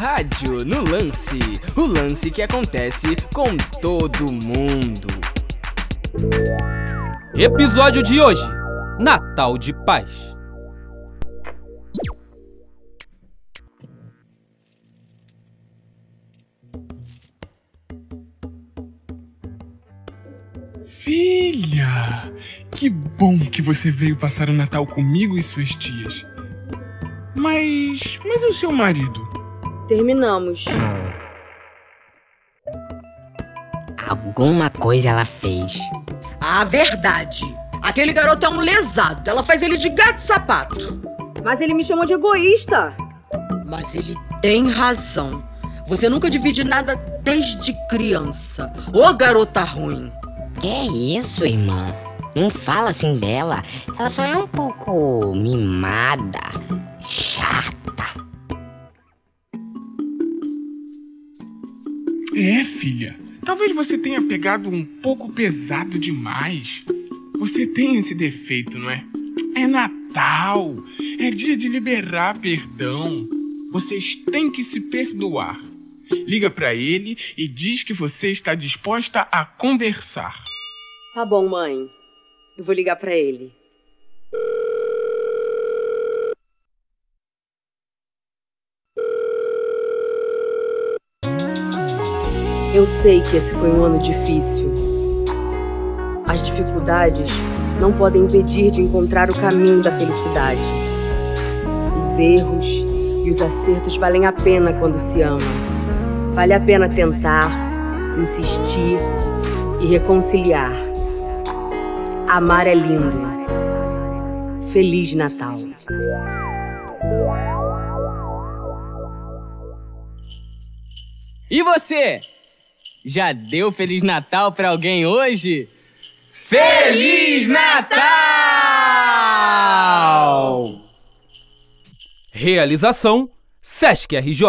Rádio no Lance o lance que acontece com todo mundo. Episódio de hoje: Natal de Paz. Filha, que bom que você veio passar o Natal comigo e suas tias. Mas, mas e o seu marido? Terminamos. Alguma coisa ela fez. A verdade. Aquele garoto é um lesado. Ela faz ele de gato e sapato. Mas ele me chamou de egoísta. Mas ele tem razão. Você nunca divide nada desde criança. Ô garota ruim. Que isso, irmã? Não fala assim dela. Ela só é um pouco mimada, chata. É, filha. Talvez você tenha pegado um pouco pesado demais. Você tem esse defeito, não é? É Natal. É dia de liberar perdão. Vocês têm que se perdoar. Liga pra ele e diz que você está disposta a conversar. Tá bom, mãe. Eu vou ligar pra ele. Eu sei que esse foi um ano difícil. As dificuldades não podem impedir de encontrar o caminho da felicidade. Os erros e os acertos valem a pena quando se ama. Vale a pena tentar, insistir e reconciliar. Amar é lindo. Feliz Natal. E você? Já deu Feliz Natal pra alguém hoje? Feliz Natal! Realização: Sesc RJ.